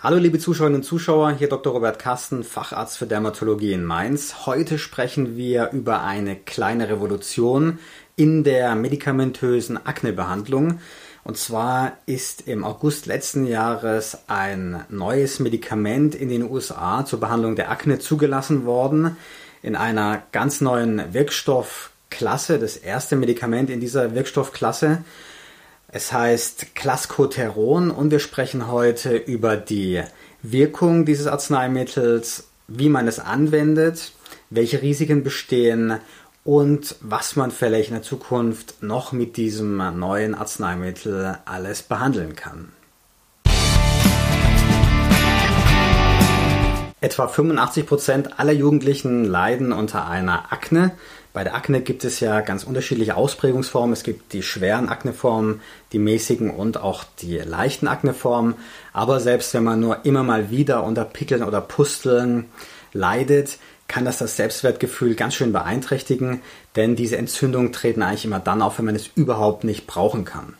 Hallo liebe Zuschauerinnen und Zuschauer, hier Dr. Robert Kasten, Facharzt für Dermatologie in Mainz. Heute sprechen wir über eine kleine Revolution in der medikamentösen Aknebehandlung. Und zwar ist im August letzten Jahres ein neues Medikament in den USA zur Behandlung der Akne zugelassen worden. In einer ganz neuen Wirkstoffklasse, das erste Medikament in dieser Wirkstoffklasse. Es heißt Clascoteron und wir sprechen heute über die Wirkung dieses Arzneimittels, wie man es anwendet, welche Risiken bestehen und was man vielleicht in der Zukunft noch mit diesem neuen Arzneimittel alles behandeln kann. Etwa 85 Prozent aller Jugendlichen leiden unter einer Akne. Bei der Akne gibt es ja ganz unterschiedliche Ausprägungsformen. Es gibt die schweren Akneformen, die mäßigen und auch die leichten Akneformen. Aber selbst wenn man nur immer mal wieder unter Pickeln oder Pusteln leidet, kann das das Selbstwertgefühl ganz schön beeinträchtigen, denn diese Entzündungen treten eigentlich immer dann auf, wenn man es überhaupt nicht brauchen kann.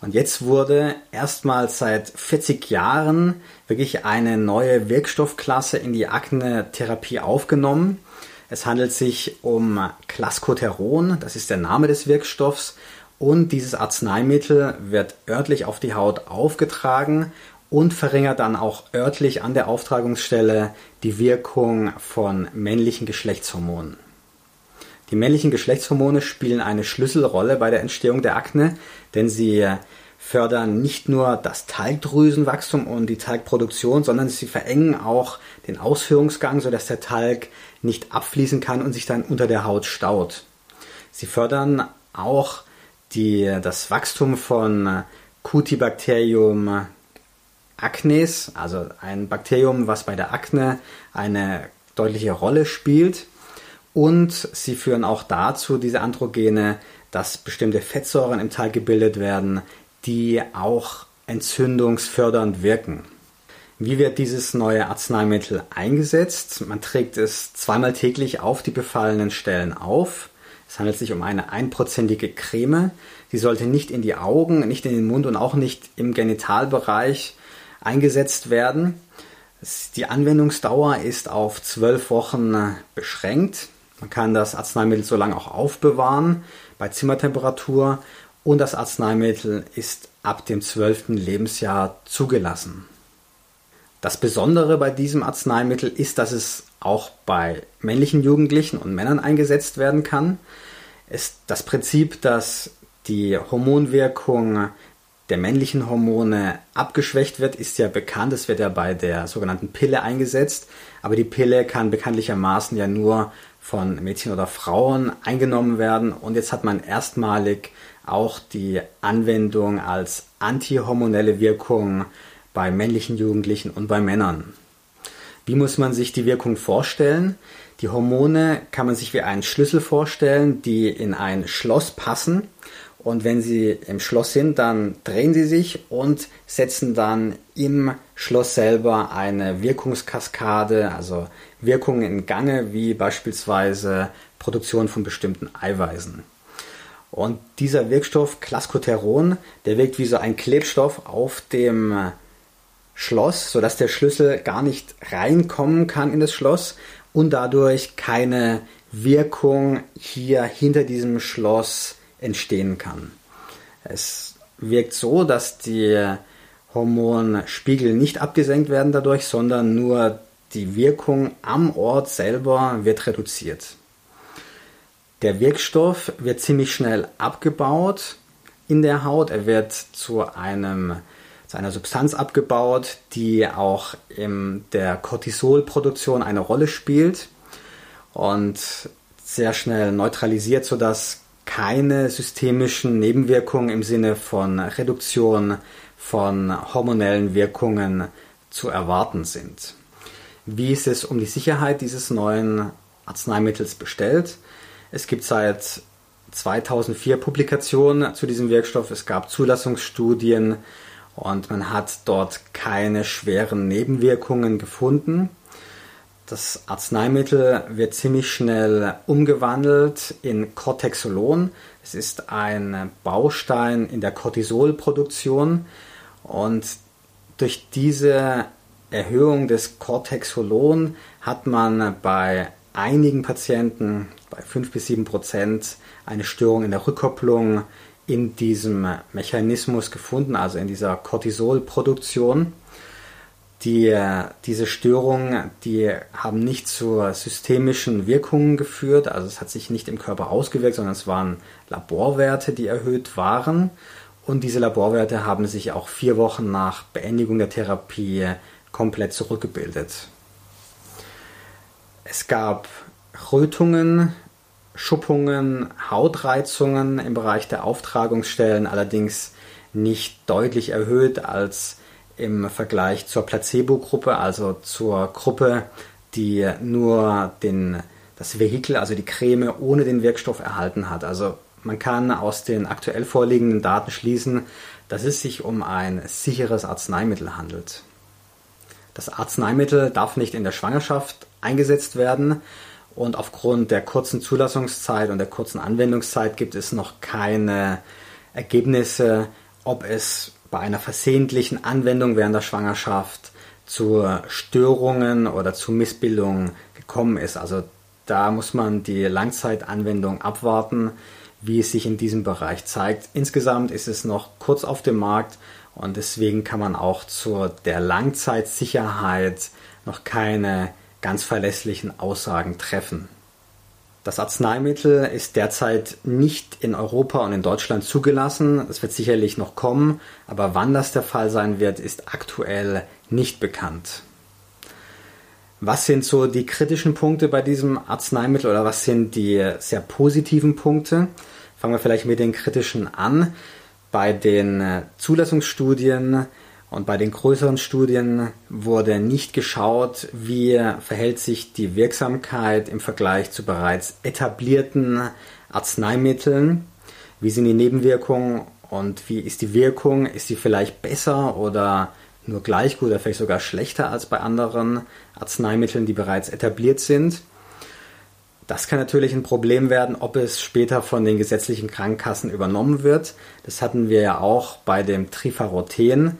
Und jetzt wurde erstmals seit 40 Jahren wirklich eine neue Wirkstoffklasse in die Akne-Therapie aufgenommen. Es handelt sich um Clascoteron, das ist der Name des Wirkstoffs, und dieses Arzneimittel wird örtlich auf die Haut aufgetragen und verringert dann auch örtlich an der Auftragungsstelle die Wirkung von männlichen Geschlechtshormonen. Die männlichen Geschlechtshormone spielen eine Schlüsselrolle bei der Entstehung der Akne, denn sie fördern nicht nur das Talgdrüsenwachstum und die Talgproduktion, sondern sie verengen auch den Ausführungsgang, sodass der Talg nicht abfließen kann und sich dann unter der Haut staut. Sie fördern auch die, das Wachstum von Cutibacterium acnes, also ein Bakterium, was bei der Akne eine deutliche Rolle spielt. Und sie führen auch dazu, diese Androgene, dass bestimmte Fettsäuren im Talg gebildet werden, die auch entzündungsfördernd wirken. Wie wird dieses neue Arzneimittel eingesetzt? Man trägt es zweimal täglich auf die befallenen Stellen auf. Es handelt sich um eine einprozentige Creme. Die sollte nicht in die Augen, nicht in den Mund und auch nicht im Genitalbereich eingesetzt werden. Die Anwendungsdauer ist auf zwölf Wochen beschränkt. Man kann das Arzneimittel so lange auch aufbewahren bei Zimmertemperatur und das Arzneimittel ist ab dem zwölften Lebensjahr zugelassen. Das Besondere bei diesem Arzneimittel ist, dass es auch bei männlichen Jugendlichen und Männern eingesetzt werden kann. Es, das Prinzip, dass die Hormonwirkung der männlichen Hormone abgeschwächt wird, ist ja bekannt. Es wird ja bei der sogenannten Pille eingesetzt. Aber die Pille kann bekanntlichermaßen ja nur von Mädchen oder Frauen eingenommen werden. Und jetzt hat man erstmalig auch die Anwendung als antihormonelle Wirkung bei männlichen Jugendlichen und bei Männern. Wie muss man sich die Wirkung vorstellen? Die Hormone kann man sich wie einen Schlüssel vorstellen, die in ein Schloss passen. Und wenn sie im Schloss sind, dann drehen sie sich und setzen dann im Schloss selber eine Wirkungskaskade, also Wirkungen in Gange, wie beispielsweise Produktion von bestimmten Eiweißen. Und dieser Wirkstoff Clascoteron, der wirkt wie so ein Klebstoff auf dem Schloss, sodass der Schlüssel gar nicht reinkommen kann in das Schloss und dadurch keine Wirkung hier hinter diesem Schloss entstehen kann. Es wirkt so, dass die Hormonspiegel nicht abgesenkt werden dadurch, sondern nur die Wirkung am Ort selber wird reduziert. Der Wirkstoff wird ziemlich schnell abgebaut in der Haut. Er wird zu einem zu einer Substanz abgebaut, die auch in der Cortisolproduktion eine Rolle spielt und sehr schnell neutralisiert, sodass keine systemischen Nebenwirkungen im Sinne von Reduktion von hormonellen Wirkungen zu erwarten sind. Wie ist es um die Sicherheit dieses neuen Arzneimittels bestellt? Es gibt seit 2004 Publikationen zu diesem Wirkstoff. Es gab Zulassungsstudien und man hat dort keine schweren Nebenwirkungen gefunden. Das Arzneimittel wird ziemlich schnell umgewandelt in Cortexolon. Es ist ein Baustein in der Cortisolproduktion und durch diese Erhöhung des Cortexolon hat man bei einigen Patienten, bei 5 bis 7 Prozent, eine Störung in der Rückkopplung in diesem Mechanismus gefunden, also in dieser Cortisolproduktion. Die, diese Störungen, die haben nicht zu systemischen Wirkungen geführt, also es hat sich nicht im Körper ausgewirkt, sondern es waren Laborwerte, die erhöht waren. Und diese Laborwerte haben sich auch vier Wochen nach Beendigung der Therapie komplett zurückgebildet. Es gab Rötungen, Schuppungen, Hautreizungen im Bereich der Auftragungsstellen, allerdings nicht deutlich erhöht als im Vergleich zur Placebo-Gruppe, also zur Gruppe, die nur den, das Vehikel, also die Creme ohne den Wirkstoff erhalten hat. Also man kann aus den aktuell vorliegenden Daten schließen, dass es sich um ein sicheres Arzneimittel handelt. Das Arzneimittel darf nicht in der Schwangerschaft eingesetzt werden und aufgrund der kurzen Zulassungszeit und der kurzen Anwendungszeit gibt es noch keine Ergebnisse, ob es bei einer versehentlichen Anwendung während der Schwangerschaft zu Störungen oder zu Missbildungen gekommen ist. Also da muss man die Langzeitanwendung abwarten, wie es sich in diesem Bereich zeigt. Insgesamt ist es noch kurz auf dem Markt und deswegen kann man auch zu der Langzeitsicherheit noch keine ganz verlässlichen Aussagen treffen. Das Arzneimittel ist derzeit nicht in Europa und in Deutschland zugelassen. Es wird sicherlich noch kommen, aber wann das der Fall sein wird, ist aktuell nicht bekannt. Was sind so die kritischen Punkte bei diesem Arzneimittel oder was sind die sehr positiven Punkte? Fangen wir vielleicht mit den kritischen an. Bei den Zulassungsstudien und bei den größeren Studien wurde nicht geschaut, wie verhält sich die Wirksamkeit im Vergleich zu bereits etablierten Arzneimitteln, wie sind die Nebenwirkungen und wie ist die Wirkung, ist sie vielleicht besser oder nur gleich gut oder vielleicht sogar schlechter als bei anderen Arzneimitteln, die bereits etabliert sind. Das kann natürlich ein Problem werden, ob es später von den gesetzlichen Krankenkassen übernommen wird. Das hatten wir ja auch bei dem Trifaroten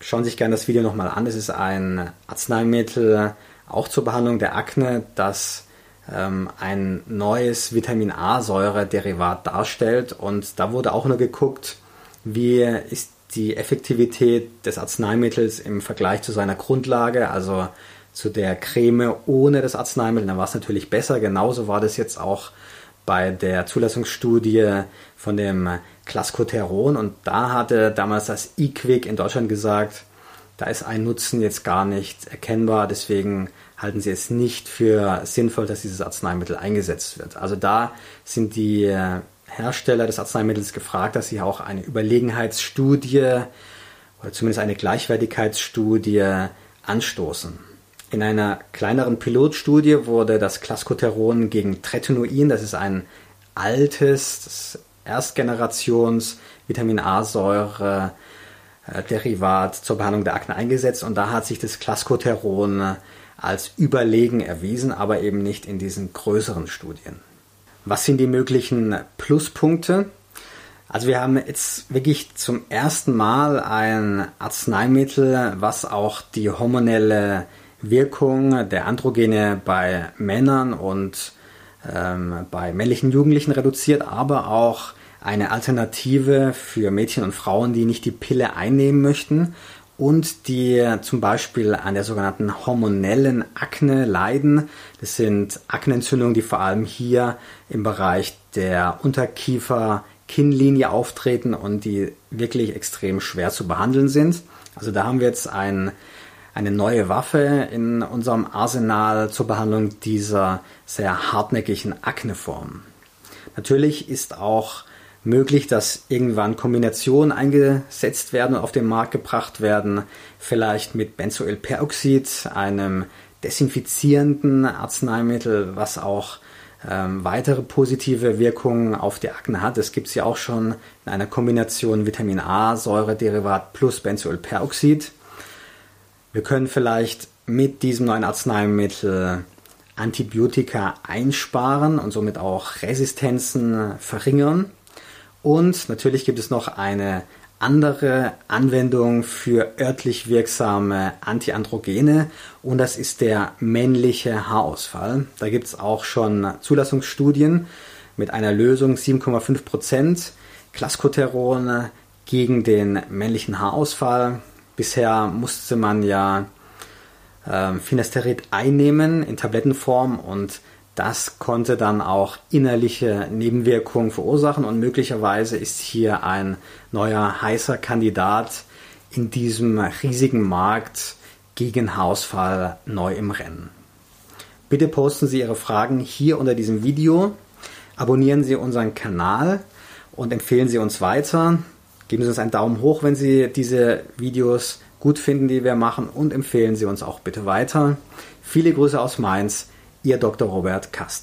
schauen Sie sich gerne das Video nochmal an. Es ist ein Arzneimittel auch zur Behandlung der Akne, das ähm, ein neues Vitamin A-Säure-Derivat darstellt. Und da wurde auch nur geguckt, wie ist die Effektivität des Arzneimittels im Vergleich zu seiner Grundlage, also zu der Creme ohne das Arzneimittel. Da war es natürlich besser. Genauso war das jetzt auch bei der Zulassungsstudie von dem Clascoteron und da hatte damals das eQuick in Deutschland gesagt, da ist ein Nutzen jetzt gar nicht erkennbar, deswegen halten sie es nicht für sinnvoll, dass dieses Arzneimittel eingesetzt wird. Also da sind die Hersteller des Arzneimittels gefragt, dass sie auch eine Überlegenheitsstudie oder zumindest eine Gleichwertigkeitsstudie anstoßen. In einer kleineren Pilotstudie wurde das Clascoteron gegen Tretinoin, das ist ein altes, Erstgenerations Vitamin A-Säure äh, Derivat zur Behandlung der Akne eingesetzt und da hat sich das Clascoteron als überlegen erwiesen, aber eben nicht in diesen größeren Studien. Was sind die möglichen Pluspunkte? Also wir haben jetzt wirklich zum ersten Mal ein Arzneimittel, was auch die hormonelle Wirkung der Androgene bei Männern und ähm, bei männlichen Jugendlichen reduziert, aber auch eine Alternative für Mädchen und Frauen, die nicht die Pille einnehmen möchten und die zum Beispiel an der sogenannten hormonellen Akne leiden. Das sind Aknentzündungen, die vor allem hier im Bereich der Unterkiefer-Kinnlinie auftreten und die wirklich extrem schwer zu behandeln sind. Also da haben wir jetzt ein, eine neue Waffe in unserem Arsenal zur Behandlung dieser sehr hartnäckigen Akneform. Natürlich ist auch möglich, dass irgendwann Kombinationen eingesetzt werden und auf den Markt gebracht werden, vielleicht mit Benzoylperoxid, einem desinfizierenden Arzneimittel, was auch ähm, weitere positive Wirkungen auf die Akne hat. Das gibt es ja auch schon in einer Kombination Vitamin A, Säurederivat plus Benzoylperoxid. Wir können vielleicht mit diesem neuen Arzneimittel Antibiotika einsparen und somit auch Resistenzen verringern. Und natürlich gibt es noch eine andere Anwendung für örtlich wirksame Antiandrogene und das ist der männliche Haarausfall. Da gibt es auch schon Zulassungsstudien mit einer Lösung 7,5 Prozent Clascoteron gegen den männlichen Haarausfall. Bisher musste man ja äh, Finasterid einnehmen in Tablettenform und das konnte dann auch innerliche Nebenwirkungen verursachen und möglicherweise ist hier ein neuer heißer Kandidat in diesem riesigen Markt gegen Hausfall neu im Rennen. Bitte posten Sie Ihre Fragen hier unter diesem Video, abonnieren Sie unseren Kanal und empfehlen Sie uns weiter. Geben Sie uns einen Daumen hoch, wenn Sie diese Videos gut finden, die wir machen und empfehlen Sie uns auch bitte weiter. Viele Grüße aus Mainz. Ihr Dr. Robert Kasten.